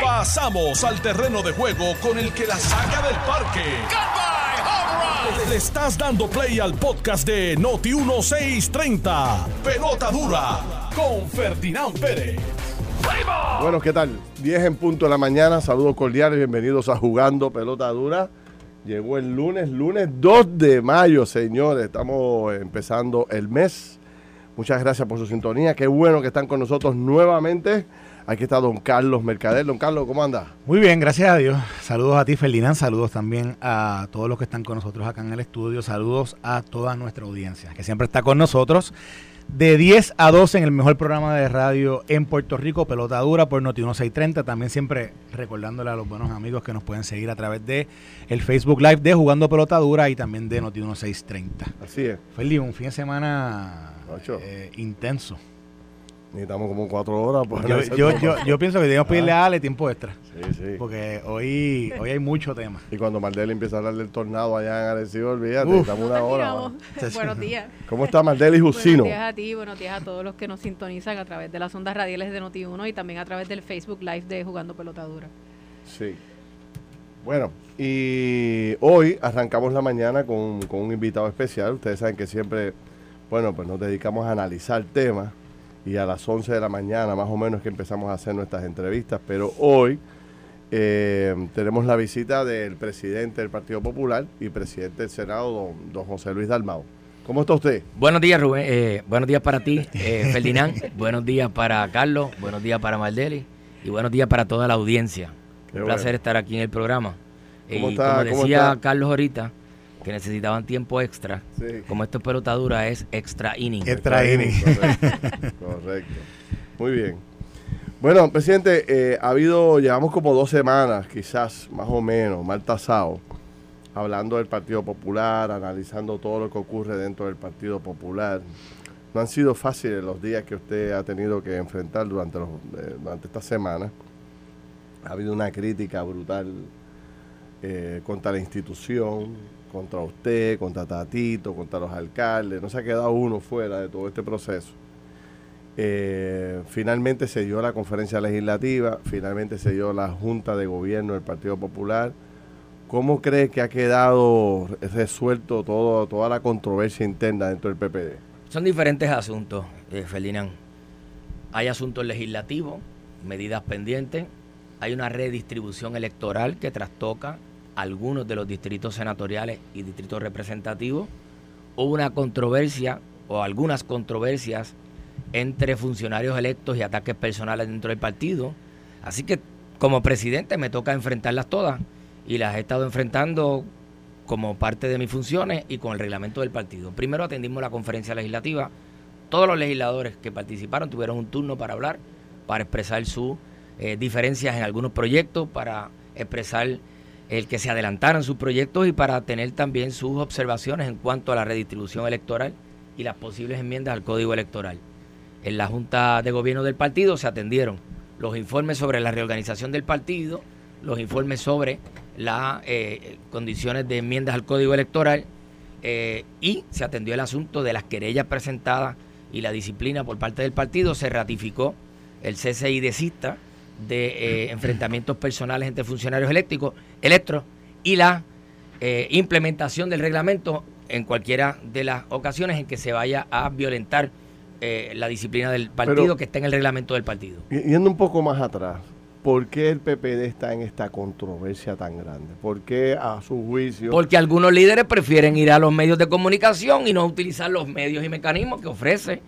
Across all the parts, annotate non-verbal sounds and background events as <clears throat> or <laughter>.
Pasamos al terreno de juego con el que la saca del parque. Le estás dando play al podcast de Noti 1630. Pelota dura con Ferdinand Pérez. Bueno, ¿qué tal? 10 en punto de la mañana, saludos cordiales, bienvenidos a Jugando Pelota Dura. Llegó el lunes, lunes 2 de mayo, señores. Estamos empezando el mes. Muchas gracias por su sintonía. Qué bueno que están con nosotros nuevamente. Aquí está don Carlos Mercader. Don Carlos, ¿cómo anda? Muy bien, gracias a Dios. Saludos a ti, Ferdinand. Saludos también a todos los que están con nosotros acá en el estudio. Saludos a toda nuestra audiencia que siempre está con nosotros. De 10 a 12 en el mejor programa de radio en Puerto Rico, Pelota Dura por Noti 1630. También siempre recordándole a los buenos amigos que nos pueden seguir a través de el Facebook Live de Jugando Pelota Dura y también de Noti 1630. Así es. Feli, un fin de semana eh, intenso. Necesitamos como cuatro horas. para Yo, yo, yo, yo pienso que debemos pedirle a Ale tiempo extra. Sí, sí. Porque hoy, hoy hay mucho tema. Y cuando Mardel empieza a hablar del tornado allá en Arecibo, olvídate, Uf. estamos una hora. <laughs> buenos días. ¿Cómo está Mardel y Jusino? Buenos días a ti, buenos días a todos los que nos sintonizan a través de las ondas radiales de Noti1 y también a través del Facebook Live de Jugando Pelotadura. Sí. Bueno, y hoy arrancamos la mañana con, con un invitado especial. Ustedes saben que siempre, bueno, pues nos dedicamos a analizar temas y a las 11 de la mañana más o menos que empezamos a hacer nuestras entrevistas, pero hoy eh, tenemos la visita del presidente del Partido Popular y presidente del Senado, don, don José Luis Dalmau. ¿Cómo está usted? Buenos días, Rubén. Eh, buenos días para ti, eh, Ferdinand. <laughs> buenos días para Carlos. Buenos días para Maldeli. Y buenos días para toda la audiencia. Qué Un bueno. placer estar aquí en el programa. ¿Cómo y está? como ¿Cómo decía está? Carlos ahorita, que necesitaban tiempo extra. Sí. Como esto es pelotadura, es extra inning. Extra inning. Correcto, <laughs> correcto. Muy bien. Bueno, presidente, eh, ha habido, llevamos como dos semanas, quizás más o menos, mal tasado, hablando del Partido Popular, analizando todo lo que ocurre dentro del Partido Popular. No han sido fáciles los días que usted ha tenido que enfrentar durante, los, eh, durante esta semana. Ha habido una crítica brutal eh, contra la institución, contra usted, contra Tatito, contra los alcaldes. No se ha quedado uno fuera de todo este proceso. Eh, finalmente se dio la conferencia legislativa, finalmente se dio la Junta de Gobierno del Partido Popular. ¿Cómo cree que ha quedado resuelto todo, toda la controversia interna dentro del PPD? Son diferentes asuntos, eh. Hay asuntos legislativos, medidas pendientes, hay una redistribución electoral que trastoca algunos de los distritos senatoriales y distritos representativos. Hubo una controversia o algunas controversias entre funcionarios electos y ataques personales dentro del partido. Así que como presidente me toca enfrentarlas todas y las he estado enfrentando como parte de mis funciones y con el reglamento del partido. Primero atendimos la conferencia legislativa. Todos los legisladores que participaron tuvieron un turno para hablar, para expresar sus eh, diferencias en algunos proyectos, para expresar el que se adelantaran sus proyectos y para tener también sus observaciones en cuanto a la redistribución electoral y las posibles enmiendas al código electoral. En la Junta de Gobierno del partido se atendieron los informes sobre la reorganización del partido, los informes sobre las eh, condiciones de enmiendas al código electoral eh, y se atendió el asunto de las querellas presentadas y la disciplina por parte del partido. Se ratificó el CCI de de eh, enfrentamientos personales entre funcionarios eléctricos, electros y la eh, implementación del reglamento en cualquiera de las ocasiones en que se vaya a violentar eh, la disciplina del partido Pero- que está en el reglamento del partido. Yendo un poco más atrás, ¿por qué el PPD está en esta controversia tan grande? ¿Por qué a su juicio? Porque algunos líderes prefieren ir a los medios de comunicación y no utilizar los medios y mecanismos que ofrece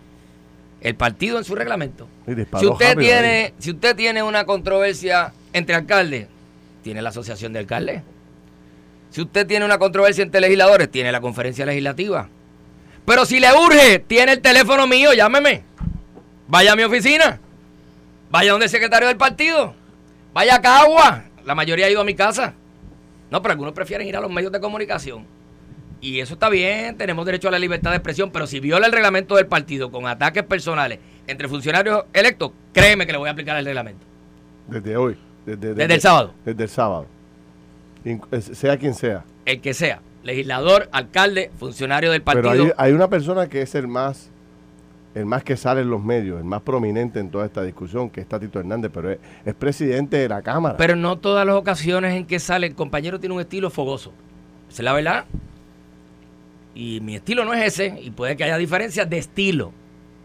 el partido en su reglamento. Si usted ahí. tiene, si usted tiene una controversia entre alcaldes, tiene la asociación de alcaldes. Si usted tiene una controversia entre legisladores, tiene la conferencia legislativa. Pero si le urge, tiene el teléfono mío, llámeme. Vaya a mi oficina. Vaya donde el secretario del partido. Vaya a Cagua. La mayoría ha ido a mi casa. No, pero algunos prefieren ir a los medios de comunicación. Y eso está bien, tenemos derecho a la libertad de expresión, pero si viola el reglamento del partido con ataques personales entre funcionarios electos, créeme que le voy a aplicar el reglamento. Desde hoy. Desde, Desde el sábado. Desde el sábado. Sea quien sea. El que sea, legislador, alcalde, funcionario del Pero partido. hay, hay una persona que es el más el más que sale en los medios, el más prominente en toda esta discusión, que es Tatito Hernández, pero es, es presidente de la Cámara. Pero no todas las ocasiones en que sale, el compañero tiene un estilo fogoso. Esa es la verdad. Y mi estilo no es ese, y puede que haya diferencias de estilo.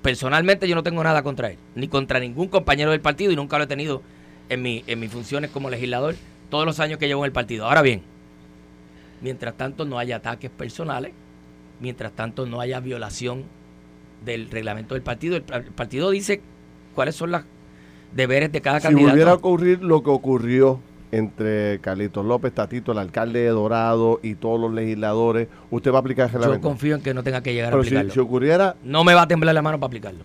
Personalmente yo no tengo nada contra él, ni contra ningún compañero del partido, y nunca lo he tenido en, mi, en mis funciones como legislador todos los años que llevo en el partido. Ahora bien, mientras tanto no haya ataques personales, mientras tanto no haya violación del reglamento del partido, el, el partido dice cuáles son los deberes de cada si candidato. volviera a ocurrir lo que ocurrió entre Carlitos López, Tatito, el alcalde de Dorado y todos los legisladores, ¿usted va a aplicar el Yo reglamento? confío en que no tenga que llegar Pero a si, aplicarlo. si ocurriera, No me va a temblar la mano para aplicarlo.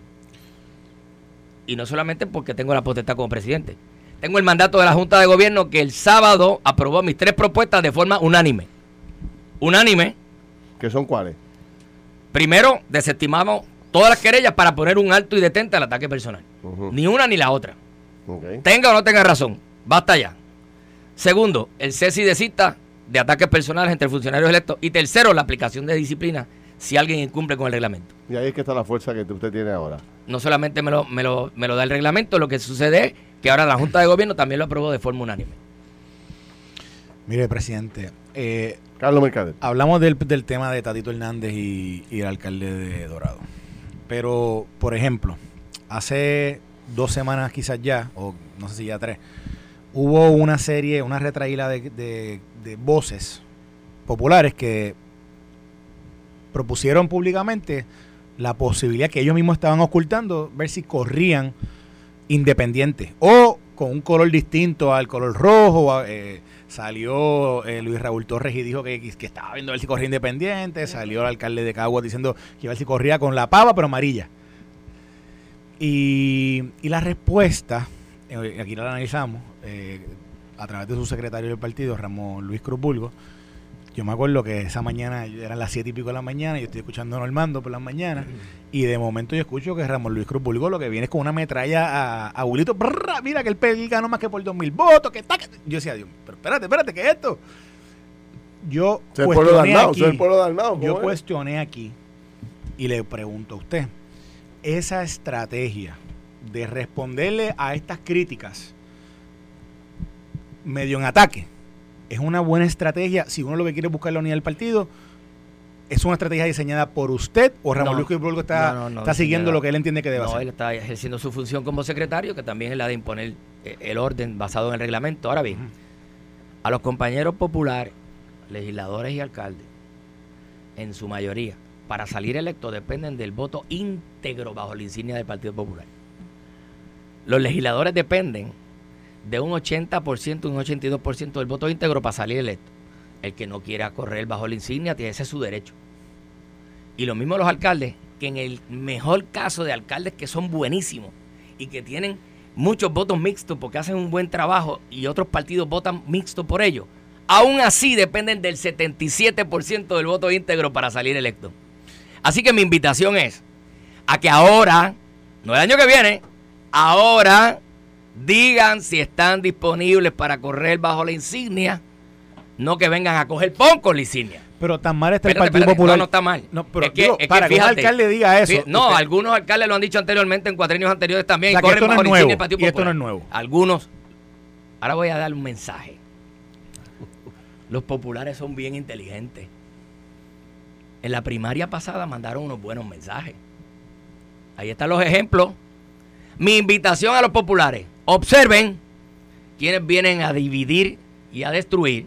Y no solamente porque tengo la potestad como presidente. Tengo el mandato de la Junta de Gobierno que el sábado aprobó mis tres propuestas de forma unánime. Unánime. ¿qué son cuáles? Primero, desestimamos todas las querellas para poner un alto y detente al ataque personal. Ni una ni la otra. Tenga o no tenga razón. Basta ya. Segundo, el cese y desista de ataques personales entre funcionarios electos. Y tercero, la aplicación de disciplina si alguien incumple con el reglamento. Y ahí es que está la fuerza que usted tiene ahora. No solamente me lo, me lo, me lo da el reglamento, lo que sucede es que ahora la Junta de Gobierno también lo aprobó de forma unánime. Mire, presidente, eh, Carlos Mercader. hablamos del, del tema de Tatito Hernández y, y el alcalde de Dorado. Pero, por ejemplo, hace dos semanas quizás ya, o no sé si ya tres, hubo una serie, una retraída de, voces populares que propusieron públicamente la posibilidad que ellos mismos estaban ocultando, ver si corrían independientes o con un color distinto al color rojo. eh, salió eh, Luis Raúl Torres y dijo que, estaba viendo a ver si corría independiente. Salió el alcalde de Caguas diciendo que iba a ver si corría con la pava, pero amarilla. Y, y la respuesta, eh, aquí la analizamos, eh, a través de su secretario del partido, Ramón Luis Cruz Bulgo. Yo me acuerdo que esa mañana, eran las siete y pico de la mañana, yo estoy escuchando a Normando por las mañanas, y de momento yo escucho que Ramón Luis Cruz Bulgo lo que viene es con una metralla a, a Bulito, mira que el ganó más que por dos mil votos, que está, que-". Yo decía, Dios, pero espérate, espérate, ¿qué es esto? Yo Soy cuestioné aquí, soy el pueblo de Arnao. ¿cómo yo es? cuestioné aquí y le pregunto a usted, esa estrategia de responderle a estas críticas medio en ataque, es una buena estrategia si uno lo que quiere es buscar la unidad del partido. ¿Es una estrategia diseñada por usted o Ramón No. Luis Cruz Bulgo está, No, no, no, está siguiendo lo que él entiende que debe No, hacer? él está ejerciendo su función como secretario, que también es la de imponer eh, el orden basado en el reglamento. Ahora bien, a los compañeros populares, legisladores y alcaldes, en su mayoría, para salir electos dependen del voto íntegro bajo la insignia del Partido Popular. Los legisladores dependen de un 80%, un 82% del voto íntegro para salir electo. El que no quiera correr bajo la insignia, tiene ese es su derecho. Y lo mismo los alcaldes, que en el mejor caso de alcaldes que son buenísimos y que tienen muchos votos mixtos porque hacen un buen trabajo y otros partidos votan mixto por ellos, aún así dependen del 77% del voto íntegro para salir electo. Así que mi invitación es a que ahora, no el año que viene, ahora digan si están disponibles para correr bajo la insignia, no que vengan a coger pon con la insignia. Pero tan mal está el Partido Popular. No, no está mal. No, pero es que, digo, es que para que un fíjate, alcalde diga eso. fí- no, usted- algunos alcaldes lo han dicho anteriormente en cuatrenios anteriores también. O sea, y corren esto no es la insignia nuevo, del Partido y esto no Popular. es nuevo. Algunos. Ahora voy a dar un mensaje. Los populares son bien inteligentes. En la primaria pasada mandaron unos buenos mensajes. Ahí están los ejemplos. Mi invitación a los populares. Observen quienes vienen a dividir y a destruir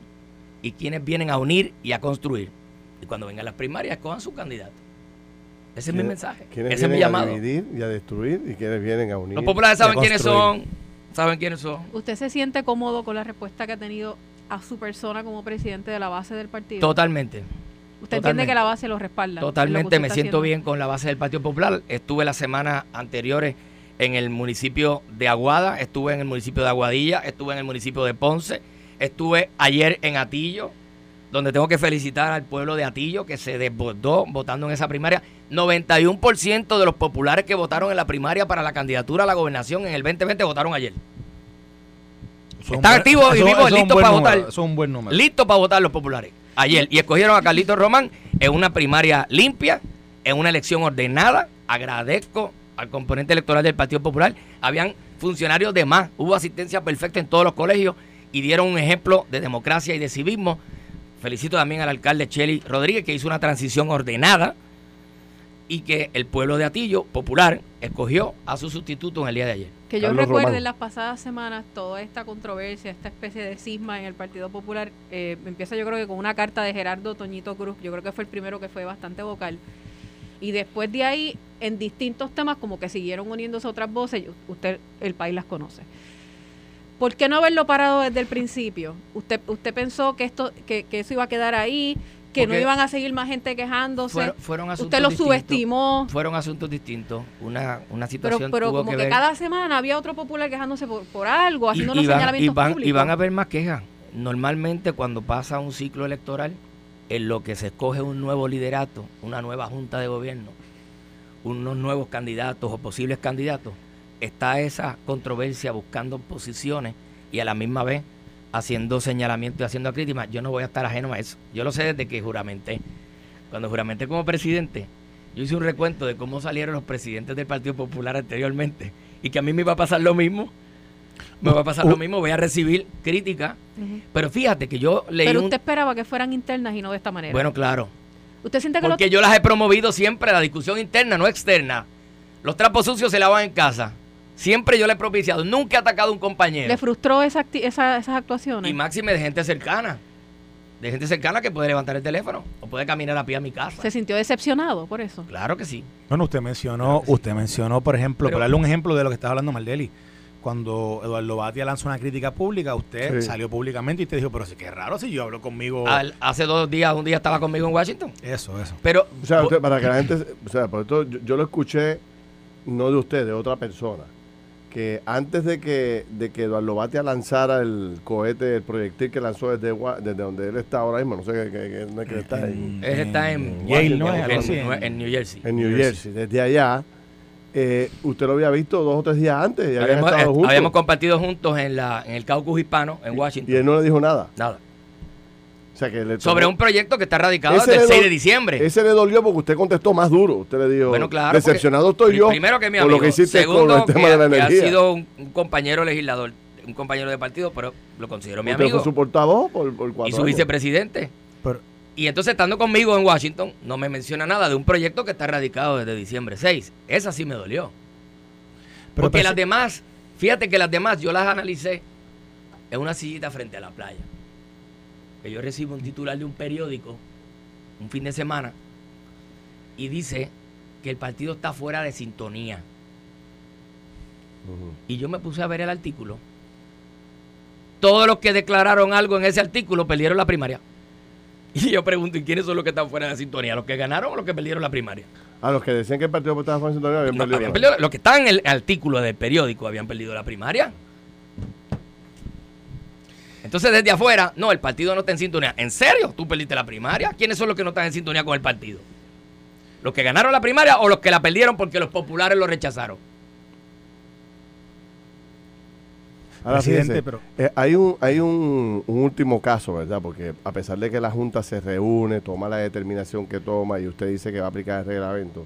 y quienes vienen a unir y a construir. Y cuando vengan las primarias, cojan su candidato. Ese es mi ¿Quiénes- mensaje. ¿Quiénes Ese es mi vienen llamado. a dividir y a destruir y quienes vienen a unir? Los populares y a saben quiénes son. Saben quiénes son. ¿Usted se siente cómodo con la respuesta que ha tenido a su persona como presidente de la base del partido? Totalmente. ¿Usted totalmente. entiende que la base lo respalda? lo Totalmente, me siento haciendo? bien con la base del Partido Popular. Estuve las semanas anteriores en el municipio de Aguada, estuve en el municipio de Aguadilla, estuve en el municipio de Ponce, estuve ayer en Atillo, donde tengo que felicitar al pueblo de Atillo que se desbordó votando en esa primaria. 91% de los populares que votaron en la primaria para la candidatura a la gobernación en el 2020 votaron ayer. Están buen- activos y vivos, listos para número, votar. Un buen número. Listos para votar los populares. Ayer. Y escogieron a Carlito Román en una primaria limpia, en una elección ordenada, agradezco al componente electoral del Partido Popular. Habían funcionarios de más, hubo asistencia perfecta en todos los colegios y dieron un ejemplo de democracia y de civismo. Felicito también al alcalde Chely Rodríguez que hizo una transición ordenada y que el pueblo de Atillo, popular, escogió a su sustituto en el día de ayer. Que yo Carlos recuerde Román. en las pasadas semanas toda esta controversia, esta especie de cisma en el Partido Popular, eh, empieza yo creo que con una carta de Gerardo Toñito Cruz, yo creo que fue el primero que fue bastante vocal. Y después de ahí, en distintos temas, como que siguieron uniéndose otras voces, y usted, el país las conoce. ¿Por qué no haberlo parado desde el principio? ¿Usted, usted pensó que, esto, que, que eso iba a quedar ahí, que no iban a seguir más gente quejándose? Fueron, fueron asuntos usted lo distintos. subestimó. Fueron asuntos distintos. Una, una Pero, situación pero tuvo como que, ver. cada semana había otro popular quejándose por, por algo, haciendo y, van, y, señalamientos van, públicos. y van a haber más quejas. Normalmente cuando pasa un ciclo electoral, en lo que se escoge un nuevo liderato, una nueva junta de gobierno, unos nuevos candidatos o posibles candidatos, está esa controversia buscando posiciones y a la misma vez haciendo señalamientos y haciendo críticas. Yo no voy a estar ajeno a eso. Yo lo sé desde que juramenté. Cuando juramenté como presidente, yo hice un recuento de cómo salieron los presidentes del Partido Popular anteriormente y que a mí me iba a pasar lo mismo. Me va a pasar lo mismo, voy a recibir críticas. Ujú. Pero fíjate que yo leí Pero un... usted esperaba que fueran internas y no de esta manera. Bueno, claro. ¿Usted siente que lo- Porque yo las he promovido siempre, la discusión interna, no externa. Los trapos sucios se lavan en casa. Siempre yo le he propiciado. Nunca he atacado a un compañero. le frustró esa acti- esa- esas actuaciones? Y máxime de gente cercana. De gente cercana que puede levantar el teléfono o puede caminar a pie a mi casa. ¿Se sintió decepcionado por eso? Claro que sí. Bueno, usted mencionó, Claro que sí. usted mencionó, por ejemplo, Pero- por darle un ejemplo de lo que estaba hablando Maldeli, cuando Eduardo Batia lanzó una crítica pública, usted Sí. salió públicamente y te dijo, pero sí que raro si yo hablo conmigo. Al- hace dos días, un día estaba conmigo en Washington. Eso, eso. Pero O sea, usted- para que la gente, se- o sea, por esto yo, yo lo escuché no de usted, de otra persona, que antes de que de que Eduardo Batia lanzara el cohete, el proyectil que lanzó desde, desde donde él está ahora mismo, no sé qué, qué- qué- qué está en, él está en, Yale, ¿no? en- en- en- en New Jersey. en New Jersey, desde allá, eh, usted lo había visto dos o tres días antes y Habíamos, estado eh, juntos habíamos compartido juntos en, la, en el caucus hispano en Washington. y él no le dijo nada. Nada. O sea, que le Sobre un proyecto que está radicado Ese desde el le 6 do- de diciembre. Ese le dolió porque usted contestó más duro. Usted le dijo, Bueno, claro. decepcionado estoy yo Primero que mi por amigo. lo que hiciste Segundo, con el tema que, de la que energía. ha sido un, un compañero legislador, un compañero de partido, pero lo considero mi Usted amigo. fue su portavoz por, por cuatro Y su años. vicepresidente. Pero- Y entonces, estando conmigo en Washington, no me menciona nada de un proyecto que está radicado desde diciembre 6. Esa sí me dolió. Pero Porque las demás, fíjate que las demás yo las analicé en una sillita frente a la playa. Que yo recibo un titular de un periódico un fin de semana y dice que el partido está fuera de sintonía. Y yo me puse a ver el artículo. Todos los que declararon algo en ese artículo perdieron la primaria. <laughs> Y yo pregunto, ¿y quiénes son los que están fuera de sintonía? ¿Los que ganaron o los que perdieron la primaria? A los que decían que el partido estaba fuera de sintonía habían No, perdido. habían perdido- los que estaban en el artículo del periódico habían perdido la primaria. Entonces, desde afuera, no, el partido no está en sintonía. ¿En serio? ¿Tú perdiste la primaria? ¿Quiénes son los que no están en sintonía con el partido? ¿Los que ganaron la primaria o los que la perdieron porque los populares lo rechazaron? Ahora, Presidente, pero- eh, hay un hay un, un último caso, ¿verdad? Porque a pesar de que la Junta se reúne, toma la determinación que toma y usted dice que va a aplicar el reglamento,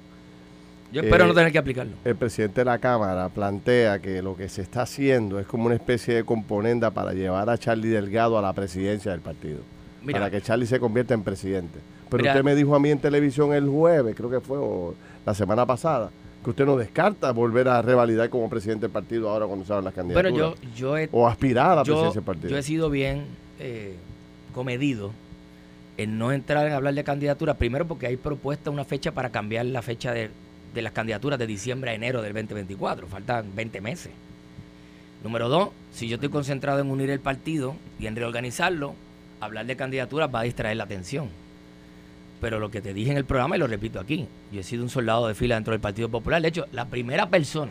Yo espero Eh, no tener que aplicarlo. el presidente de la Cámara plantea que lo que se está haciendo es como una especie de componenda para llevar a Charlie Delgado a la presidencia del partido. Mira, para que Charlie se convierta en presidente. Pero Mira. usted me dijo a mí en televisión el jueves, creo que fue o la semana pasada, que usted no descarta volver a revalidar como presidente del partido ahora cuando se las bueno, candidaturas. yo, yo he o aspirar a la presidencia del partido. yo he sido bien eh, comedido en no entrar en hablar de candidatura. Primero porque hay propuesta una fecha para cambiar la fecha de, de las candidaturas de diciembre a enero del 2024. Faltan 20 meses. Número dos, si yo estoy concentrado en unir el partido y en reorganizarlo, hablar de candidaturas va a distraer la atención. Pero lo que te dije en el programa, y lo repito aquí, yo he sido un soldado de fila dentro del Partido Popular. De hecho, la primera persona,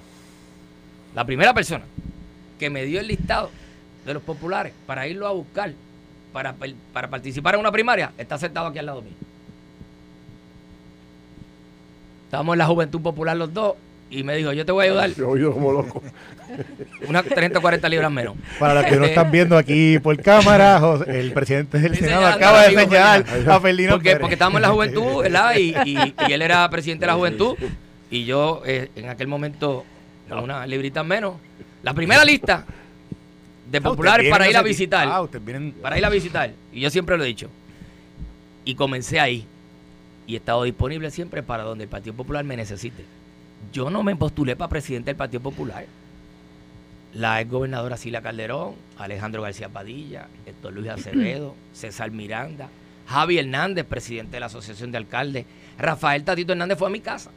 la primera persona que me dio el listado de los populares para irlo a buscar, para, para participar en una primaria, está sentado aquí al lado mío. Estábamos en la Juventud Popular los dos y me dijo, yo te voy a ayudar Yo he oído como loco. <laughs> unas 30 o 40 libras menos. Para los que no están viendo aquí por cámara, José- el presidente del Senado acaba de señalar a Felino Porque, Pérez. porque estábamos en la juventud, <laughs> ¿verdad? Y, y- y él era presidente de la juventud. Y yo, eh, en aquel momento, con una librita menos, la primera lista de Ah, populares para ir a visitar. Ah, vienen- Para ir a visitar. Y yo siempre lo he dicho. Y comencé ahí. Y he estado disponible siempre para donde el Partido Popular me necesite. Yo no me postulé para presidente del Partido Popular. La ex gobernadora Sila Calderón, Alejandro García Padilla, Héctor Luis Acevedo, <clears throat> César Miranda, Javi Hernández, presidente de la Asociación de Alcaldes, Rafael Tatito Hernández fue a mi casa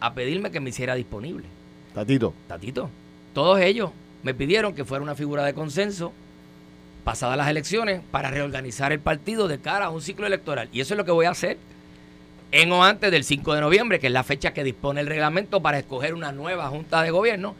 a pedirme que me hiciera disponible. Tatito. Tatito, todos ellos me pidieron que fuera una figura de consenso pasadas las elecciones para reorganizar el partido de cara a un ciclo electoral. Y eso es lo que voy a hacer en o antes del 5 de noviembre, que es la fecha que dispone el reglamento para escoger una nueva junta de gobierno.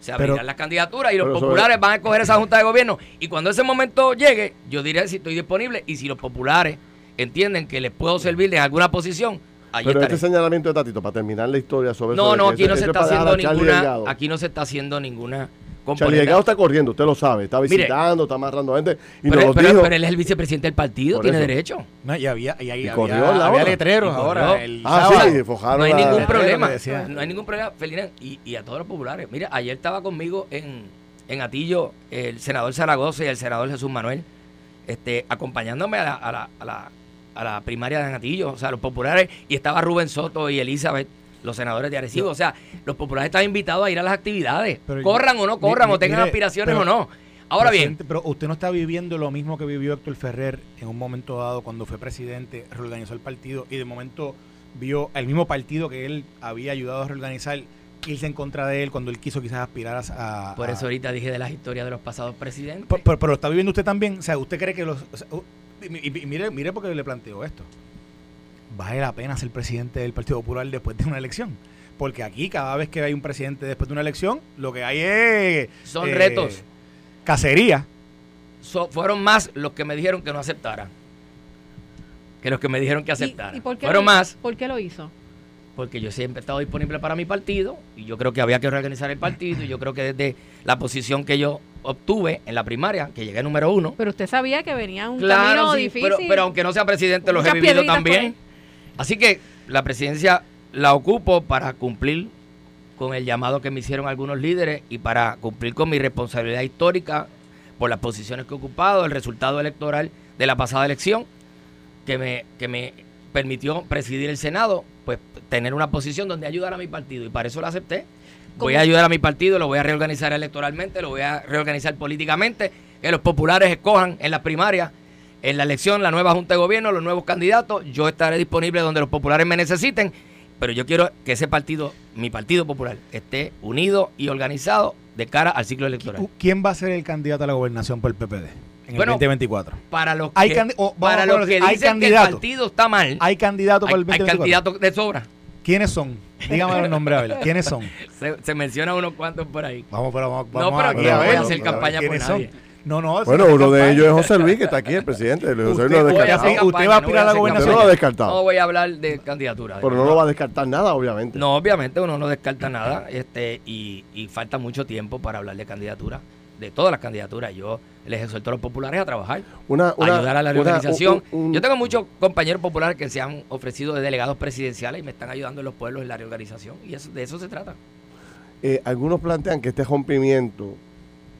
Se abrirán las candidaturas y los sobre- populares van a escoger esa junta de gobierno. Y cuando ese momento llegue, yo diré si estoy disponible y si los populares entienden que les puedo servir en alguna posición, ahí Pero estaré. este señalamiento de Tatito, para terminar la historia sobre eso. No, no, aquí ese- no se está haciendo ninguna, aquí no se está haciendo ninguna Charlie. Delgado está corriendo, usted lo sabe, está Mire, visitando, está amarrando gente y pero, nos pero- dijo. pero él es el vicepresidente del partido, tiene eso. derecho. No, y había, y, Y había, corrió la había letreros Y corrió. ahora. El ah, sábado. sí, fojaron No hay ningún problema. No hay ningún problema, Felina, y, y a todos los populares. Mira, ayer estaba conmigo en, en Atillo el senador Zaragoza y el senador Jesús Manuel, este, acompañándome a la, a la, a la, a la primaria de Atillo, o sea, los populares, y estaba Rubén Soto y Elizabeth, los senadores de Arecibo. O sea, los populares están invitados a ir a las actividades. Pero yo- corran o no corran, o tengan mire, aspiraciones pero- o no. Ahora bien, Pero usted no está viviendo lo mismo que vivió Héctor Ferrer en un momento dado cuando fue presidente, reorganizó el partido y de momento vio el mismo partido que él había ayudado a reorganizar irse en contra de él cuando él quiso quizás aspirar a... a- por eso ahorita dije de las historias de los pasados presidentes. Pero, pero- pero lo está viviendo usted también. O sea, ¿usted cree que los... o sea, y- y mire, mire porque le planteo esto. ¿Vale la pena ser presidente del Partido Popular después de una elección? Porque aquí cada vez que hay un presidente después de una elección, lo que hay es... Son eh, retos. Cacería. So- fueron más los que me dijeron que no aceptara que los que me dijeron que aceptara. ¿Y, y por qué fueron lo, más ¿Por qué lo hizo? porque yo siempre he estado disponible para mi partido y yo creo que había que reorganizar el partido y yo creo que desde la posición que yo obtuve en la primaria, que llegué número uno, Pero usted sabía que venía un claro, camino sí, difícil. pero, pero aunque no sea presidente los he vivido también. Así que la presidencia la ocupo para cumplir con el llamado que me hicieron algunos líderes y para cumplir con mi responsabilidad histórica por las posiciones que he ocupado, el resultado electoral de la pasada elección, que me, que me permitió presidir el Senado, pues tener una posición donde ayudar a mi partido y para eso lo acepté. Voy a ayudar a mi partido, lo voy a reorganizar electoralmente, lo voy a reorganizar políticamente, que los populares escojan en las primarias, en la elección, la nueva Junta de Gobierno, los nuevos candidatos. Yo estaré disponible donde los populares me necesiten, pero yo quiero que ese partido, mi Partido Popular, esté unido y organizado de cara al ciclo electoral. ¿Quién va a ser el candidato a la gobernación por el PPD en Bueno, el 2024? Para los Hay que, para los que hay dicen que el partido está mal, ¿Hay candidato para hay, el hay 2024? candidatos de sobra. ¿Quiénes son? Dígame los nombres a ver. ¿Quiénes son? <laughs> Se, se menciona unos cuantos por ahí. Vamos, pero vamos, No, vamos pero aquí a no voy ver. a hacer campaña por nadie. son. No, no. eso Bueno, uno de ellos es José Luis, que está aquí, el presidente. José Luis lo usted va a no aspirar a la gobernación. no lo ha No descartado. voy a hablar de candidatura. Pero no lo va a descartar nada, obviamente. No, obviamente uno no descarta nada este y, y falta mucho tiempo para hablar de candidatura, de todas las candidaturas. Yo les exhorto a los populares a trabajar, Una, una- ayudar a la una- reorganización. un- un- Yo tengo muchos compañeros populares que se han ofrecido de delegados presidenciales y me están ayudando en los pueblos en la reorganización y eso, de eso se trata. eh, algunos plantean que este rompimiento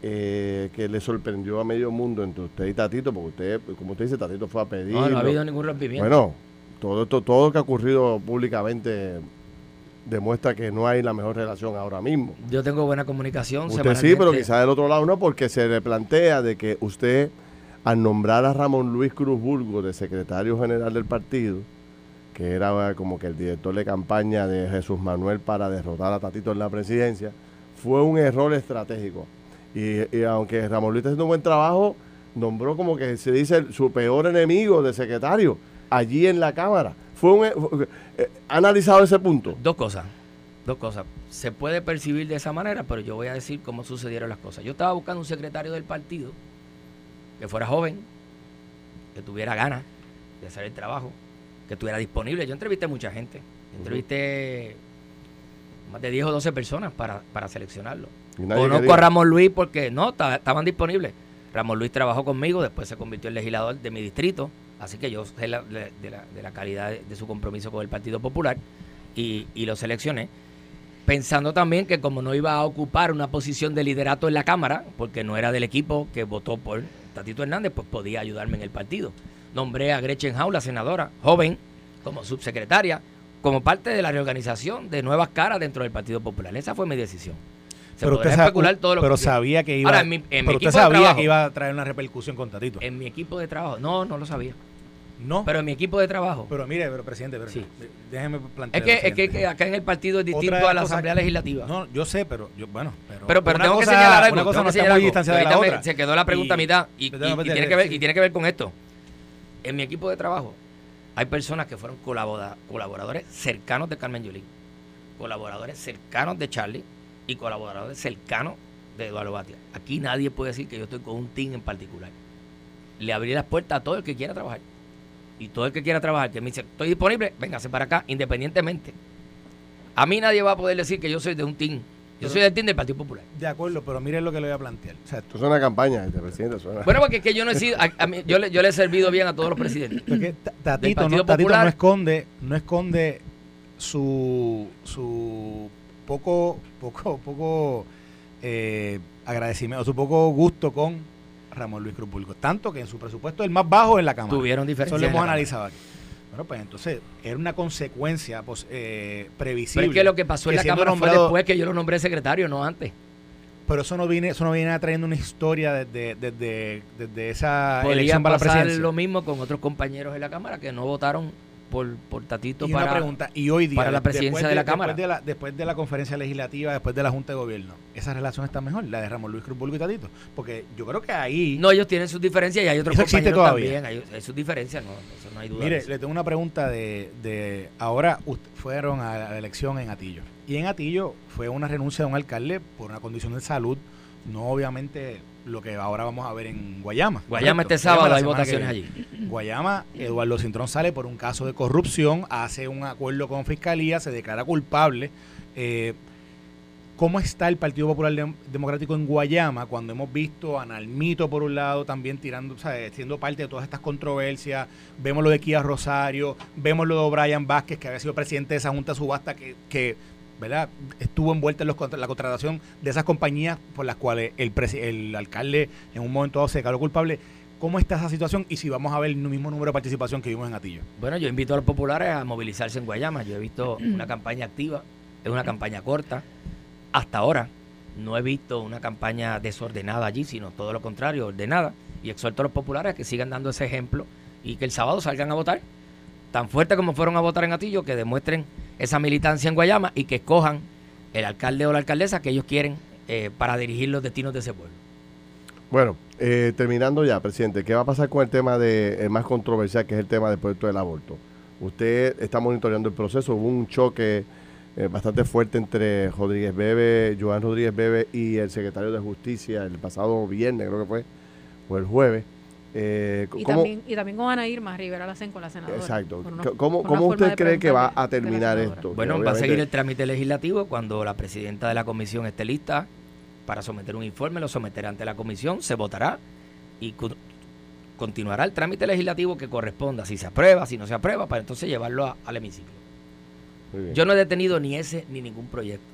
eh, que le sorprendió a medio mundo entre usted y Tatito, porque usted, como usted dice, Tatito fue a pedir. No, no ha habido ningún rompimiento. Bueno, todo esto, todo lo que ha ocurrido públicamente demuestra que no hay la mejor relación ahora mismo. Yo tengo buena comunicación. Usted sí, pero quizás del otro lado no, porque se le plantea de que usted, al nombrar a Ramón Luis Cruz Burgo de secretario general del partido, que era eh, como que el director de campaña de Jesús Manuel para derrotar a Tatito en la presidencia, fue un error estratégico. Y, y aunque Ramón Luis está haciendo un buen trabajo, nombró como que se dice su peor enemigo de secretario allí en la Cámara. Fue un, eh, fue- eh, ¿Ha analizado ese punto? Dos cosas. Dos cosas. Se puede percibir de esa manera, pero yo voy a decir cómo sucedieron las cosas. Yo estaba buscando un secretario del partido que fuera joven, que tuviera ganas de hacer el trabajo, que estuviera disponible. Yo entrevisté mucha gente. Entrevisté más de 10 o 12 personas para, para seleccionarlo. Conozco a Ramón Luis porque no, ta- estaban disponibles. Ramón Luis trabajó conmigo, después se convirtió en legislador de mi distrito, así que yo la- de, la, de la calidad de, de su compromiso con el Partido Popular y, y lo seleccioné. pensando también que como no iba a ocupar una posición de liderato en la Cámara, porque no era del equipo que votó por Tatito Hernández, pues podía ayudarme en el partido. Nombré a Gretchen Hau, la senadora, joven, como subsecretaria, como parte de la reorganización de nuevas caras dentro del Partido Popular. Esa fue mi decisión. Se pero usted especular todo lo pero sabía que iba, pero usted sabía que iba a traer una repercusión con Tatito. En mi equipo de trabajo, no, no lo sabía. No. Pero en mi equipo de trabajo. Pero mire, pero presidente, pero sí. déjeme plantear. Es que, es que acá en el partido es distinto a la Asamblea Legislativa. No, yo sé, pero yo, bueno, pero. Pero, pero tengo que señalar algo. Una cosa no está muy distanciada de la otra. Se quedó la pregunta a mitad y, tiene que ver, y tiene que ver con esto. En mi equipo de trabajo hay personas que fueron colaboradores cercanos de Carmen Yulín, colaboradores cercanos de Charlie y colaboradores cercanos de Eduardo Batia. Aquí nadie puede decir que yo estoy con un team en particular. Le abrí las puertas a todo el que quiera trabajar y todo el que quiera trabajar, que me dice, estoy disponible, véngase para acá, independientemente. A mí nadie va a poder decir que yo soy de un team. Yo soy del team del Partido Popular. De acuerdo, pero mire lo que le voy a plantear. O sea, Esto es una campaña, este presidente. Bueno, porque es que yo no he sido, a, mí, yo, le, yo le he servido bien a todos los presidentes. Porque Tatito, no, Tatito no esconde, no esconde su, su poco, poco, poco eh, agradecimiento, su poco gusto con Ramón Luis Cruz Tanto que en su presupuesto el más bajo en la Cámara. Tuvieron diferencias. Eso lo hemos analizado aquí. Bueno, pues entonces era una consecuencia pues, eh, previsible. Pero es que lo que pasó en la Cámara fue después que yo lo nombré secretario, no antes. Pero eso no viene, eso no viene trayendo una historia desde, desde, desde esa elección para la presidencia. lo mismo con otros compañeros en la Cámara que no votaron por, por Tatito y para, una pregunta, y hoy día, para la presidencia de, la Cámara. Después de la, después de la conferencia legislativa, después de la Junta de Gobierno, esa relación está mejor, la de Ramón Luis Cruz y Tatito. Porque yo creo que ahí. No, ellos tienen sus diferencias y hay otros compañeros también. Hay, sus diferencias, no, eso no hay duda. Mire, le tengo una pregunta de. de ahora fueron a la elección en Atillo. Y en Atillo fue una renuncia de un alcalde por una condición de salud, no obviamente lo que ahora vamos a ver en Guayama. Guayama este sábado hay votaciones allí. Guayama, Eduardo Cintrón sale por un caso de corrupción, hace un acuerdo con Fiscalía, se declara culpable. Eh, ¿Cómo está el Partido Popular Democrático en Guayama cuando hemos visto a Nalmito por un lado también tirando, siendo parte de todas estas controversias? Vemos lo de Kia Rosario, vemos lo de Brian Vázquez, que había sido presidente de esa junta subasta, que, que ¿verdad? estuvo envuelta en la contratación de esas compañías por las cuales el, el alcalde en un momento dado se declaró culpable. ¿Cómo está esa situación y si vamos a ver el mismo número de participación que vimos en Atillo? Bueno, yo invito a los populares a movilizarse en Guayama. Yo he visto <clears throat> una campaña activa, es una campaña corta. Hasta ahora no he visto una campaña desordenada allí, sino todo lo contrario, ordenada. Y exhorto a los populares a que sigan dando ese ejemplo y que el sábado salgan a votar. Tan fuerte como fueron a votar en Atillo, que demuestren esa militancia en Guayama y que escojan el alcalde o la alcaldesa que ellos quieren eh, para dirigir los destinos de ese pueblo. Bueno, eh, terminando ya, presidente, ¿qué va a pasar con el tema de más controversial, que es el tema del puerto del aborto? Usted está monitoreando el proceso, hubo un choque eh, bastante fuerte entre Rodríguez Bebe, Joan Rodríguez Bebe y el secretario de Justicia el pasado viernes, creo que fue, o el jueves. Eh, y, también, y también con Ana Irma Rivera hacen con la senadora. Exacto. ¿Cómo, cómo usted cree que va a terminar esto? Bueno, va a seguir el trámite legislativo cuando la presidenta de la comisión esté lista para someter un informe, lo someterá ante la comisión, se votará y continuará el trámite legislativo que corresponda, si se aprueba, si no se aprueba, para entonces llevarlo al hemiciclo. Yo no he detenido ni ese ni ningún proyecto,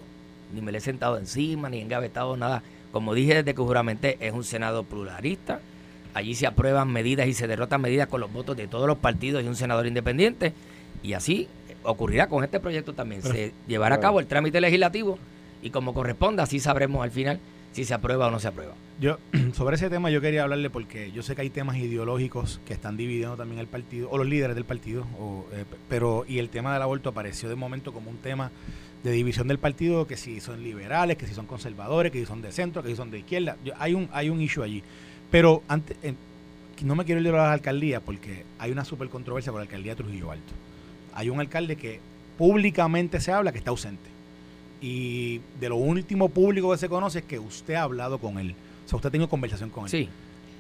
ni me le he sentado encima, ni engavetado nada. Como dije desde que juramenté, es un Senado pluralista, Allí se aprueban medidas y se derrotan medidas con los votos de todos los partidos y un senador independiente. Y así ocurrirá con este proyecto también. se llevará a cabo el trámite legislativo y como corresponda, así sabremos al final si se aprueba o no se aprueba. Yo, <clears throat> sobre ese tema yo quería hablarle porque yo sé que hay temas ideológicos que están dividiendo también el partido, o los líderes del partido, eh, pero y el tema del aborto apareció de momento como un tema de división del partido, que si son liberales, que si son conservadores, que si son de centro, que si son de izquierda. hay un hay un issue allí. Pero antes, no me quiero ir a las alcaldías porque hay una super controversia con la alcaldía de Trujillo Alto. Hay un alcalde que públicamente se habla que está ausente. Y de lo último público que se conoce es que usted ha hablado con él. O sea, usted ha tenido conversación con él. Sí.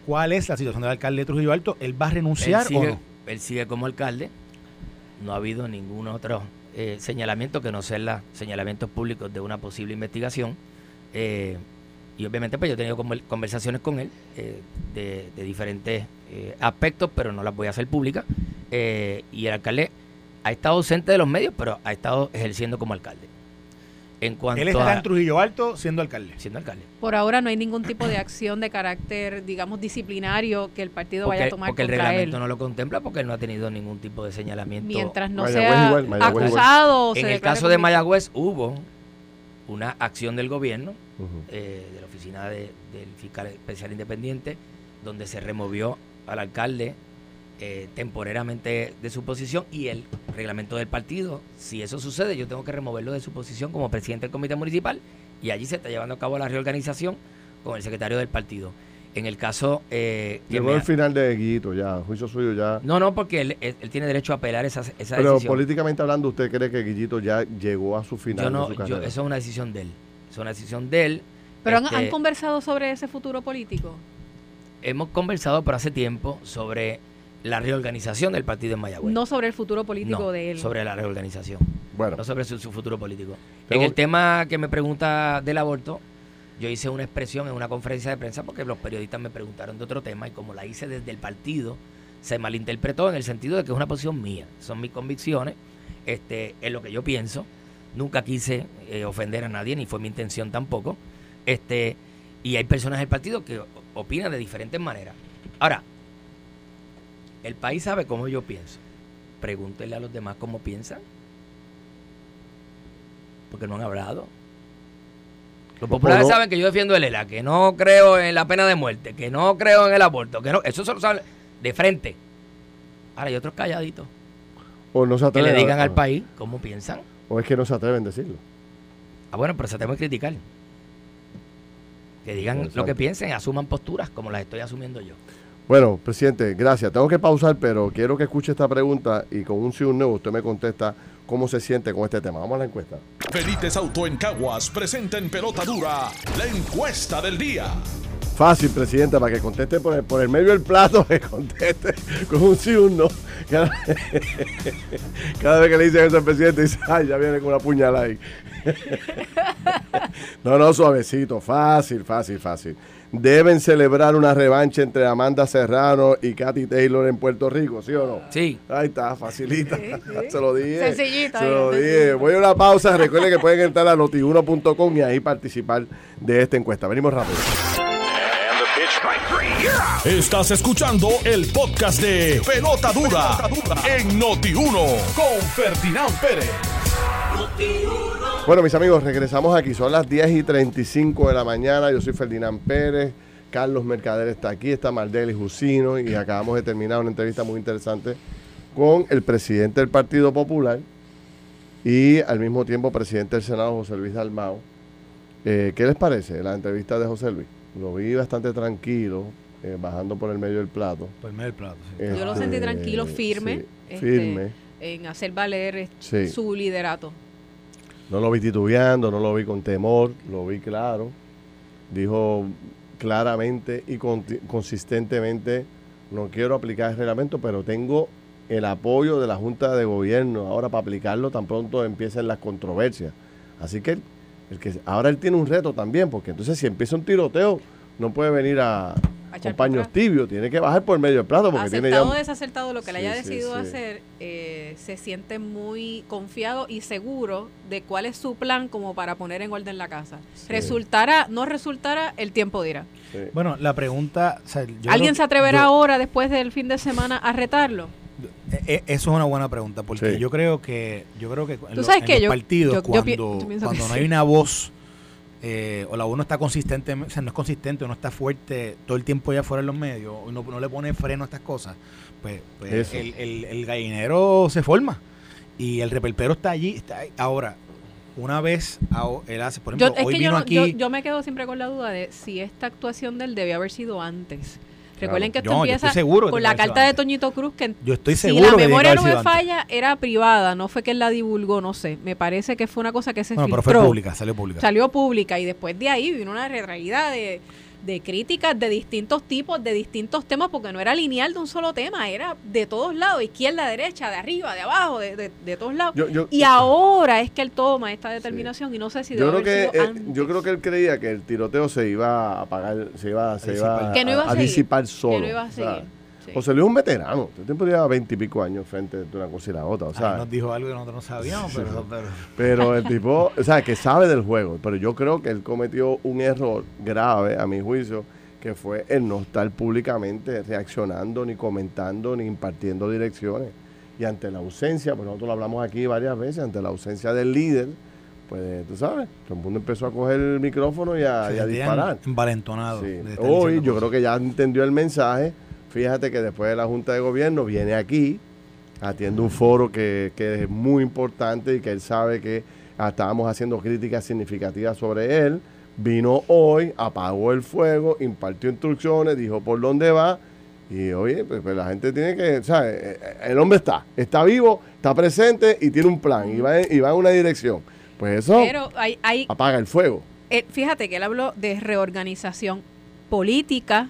¿Cuál es la situación del alcalde de Trujillo Alto? ¿Él va a renunciar o no? Él sigue como alcalde. No ha habido ningún otro eh, señalamiento que no sea los señalamientos públicos de una posible investigación. Eh, y obviamente pues yo he tenido conversaciones con él eh, de, diferentes eh, aspectos, pero no las voy a hacer públicas. Eh, y el alcalde ha estado ausente de los medios, pero ha estado ejerciendo como alcalde. En cuanto Él está a en Trujillo Alto siendo alcalde. siendo alcalde. Por ahora no hay ningún tipo de acción de carácter, digamos, disciplinario que el partido vaya a tomar porque el contra reglamento él. no lo contempla porque él no ha tenido ningún tipo de señalamiento. Mientras no Mayagüez sea igual, Mayagüez igual. acusado se en el caso de. Mayagüez hubo una acción del gobierno eh, de la oficina de- del fiscal especial independiente, donde se removió al alcalde eh, temporariamente de su posición y el reglamento del partido, si eso sucede, yo tengo que removerlo de su posición como presidente del comité municipal y allí se está llevando a cabo la reorganización con el secretario del partido. En el caso eh, Llegó el final de Guillito ya, juicio suyo ya. no, no, porque él, él- él tiene derecho a apelar esa, esa Pero decisión. políticamente hablando, ¿usted cree que Guillito ya llegó a su final yo no, de su yo- eso es una decisión de él. Es una decisión de él. Pero han, Este, han conversado sobre ese futuro político. hemos conversado por hace tiempo sobre la reorganización del partido en Mayagüez. No sobre el futuro político No, de él. sobre la reorganización, Bueno, no sobre su, su futuro político. Tengo- En el tema que me pregunta del aborto, yo hice una expresión en una conferencia de prensa porque los periodistas me preguntaron de otro tema y como la hice desde el partido, se malinterpretó en el sentido de que es una posición mía, son mis convicciones, este, es lo que yo pienso. Nunca quise eh, ofender a nadie, ni fue mi intención tampoco. Este, y hay personas del partido que opinan de diferentes maneras. Ahora, el país sabe cómo yo pienso. Pregúntenle a los demás cómo piensan. Porque no han hablado. Los populares no? saben que yo defiendo el ELA, que no creo en la pena de muerte, que no creo en el aborto, que no, eso se lo saben de frente. Ahora hay otros calladitos o no se que atreven le a- digan al país cómo piensan. O es que no se atreven a decirlo. Ah, bueno, pero se tenemos que criticar. Que digan lo que piensen, asuman posturas como las estoy asumiendo yo. Bueno, presidente, gracias. Tengo que pausar, pero quiero que escuche esta pregunta y con un sí o un no usted me contesta cómo se siente con este tema. Vamos a la encuesta. Felites Auto en Caguas presenta en pelota dura la encuesta del día. Fácil, presidente, para que conteste por el, por el medio del plato, <laughs> que conteste con un sí o un no. Cada, <laughs> cada vez que le dicen eso al presidente, dice, ay, ya viene con una puñalada ahí. <laughs> no, no, suavecito, fácil, fácil, fácil. Deben celebrar una revancha entre Amanda Serrano y Katy Taylor en Puerto Rico, ¿sí o no? Sí, Ahí está, facilita. <laughs> Se lo dije. Sencillito, Se lo dije. sencillito. Voy a una pausa. Recuerden que pueden entrar a notiuno.com y ahí participar de esta encuesta. Venimos rápido. Estás escuchando el podcast de Pelota Dura, en Noti1 con Ferdinand Pérez. Bueno, mis amigos, regresamos aquí. Son las 10 y 35 de la mañana. Yo soy Ferdinand Pérez. Carlos Mercader está aquí. Está Mardeli Jusino. Y acabamos de terminar una entrevista muy interesante con el presidente del Partido Popular y al mismo tiempo presidente del Senado, José Luis Dalmao. Eh, ¿Qué les parece la entrevista de José Luis? Lo vi bastante tranquilo, eh, bajando por el medio del plato. Por el medio del plato. sí. Yo lo Este, sentí tranquilo, firme, sí, este, firme. en hacer valer Sí. su liderato. No lo vi titubeando, no lo vi con temor, lo vi claro. Dijo claramente y consistentemente, no quiero aplicar el reglamento, pero tengo el apoyo de la Junta de Gobierno ahora para aplicarlo tan pronto empiecen las controversias. Así que, el, que ahora él tiene un reto también, porque entonces si empieza un tiroteo, no puede venir a, con paños tibios, tiene que bajar por medio del plato, porque tiene ya... O un- desacertado, lo que le haya sí, decidido sí. hacer, eh, se siente muy confiado y seguro de cuál es su plan como para poner en orden la casa. Sí. Resultará, no resultará, el tiempo dirá. sí. Bueno, la pregunta... o sea, yo ¿Alguien creo- se atreverá yo- ahora, después del fin de semana, a retarlo? Eh, eh, Eso es una buena pregunta, porque Sí. yo creo que yo creo que en, los- sabes en que los yo- partidos yo- yo pi- cuando, no sí. hay una voz eh, o la voz no está consistente, o sea, no es consistente o no está fuerte todo el tiempo ya fuera en los medios, o no, no le pone freno a estas cosas, pues, pues el, el- el gallinero se forma y el reperpero está allí. Está ahí. Ahora, una vez él hace, por Yo, ejemplo, es hoy que vino yo, no- aquí... yo, yo me quedo siempre con la duda de si esta actuación de él debe haber sido antes. Recuerden que esto No, empieza seguro con la carta de. Toñito Cruz que yo estoy si seguro la tiene que memoria no me falla, era privada, no fue que él la divulgó, no sé. Me parece que fue una cosa que se Bueno, pero filtró. fue pública, salió pública. Salió pública y después de ahí vino una retraída de, de críticas de distintos tipos, de distintos temas, porque no era lineal de un solo tema, era de todos lados, izquierda, derecha, de arriba, de abajo, de, de, de todos lados. Yo- yo- y ahora es que él toma esta determinación y no sé si Yo debe creo, haber que, sido eh, antes. yo creo que él creía que el tiroteo se iba a apagar, se iba, se iba disipar. Que no iba a disipar solo. no iba a seguir. Sí. José Luis es un veterano. Este tiempo lleva veintipico años frente de una cosa y la otra. O sea, nos dijo algo que nosotros no sabíamos, pero, pero <laughs> pero el tipo, o sea, que sabe del juego. Pero yo creo que él cometió un error grave, a mi juicio, que fue el no estar públicamente reaccionando, ni comentando, ni impartiendo direcciones. Y ante la ausencia, pues nosotros lo hablamos aquí varias veces, ante la ausencia del líder, pues tú sabes, todo el mundo empezó a coger el micrófono y a, y disparar. envalentonados. Sí. Hoy yo cosas. creo que ya entendió el mensaje. Fíjate que después de la Junta de Gobierno viene aquí, atiende un foro que, que es muy importante y que él sabe que estábamos haciendo críticas significativas sobre él. Vino hoy, apagó el fuego, impartió instrucciones, dijo por dónde va. Y oye, pues, pues la gente tiene que, ¿sabes? Eh, eh, El hombre está, está vivo, está presente y tiene un plan y va en, y va en una dirección. Pues eso Pero hay, hay apaga el fuego. eh, fíjate que él habló de reorganización política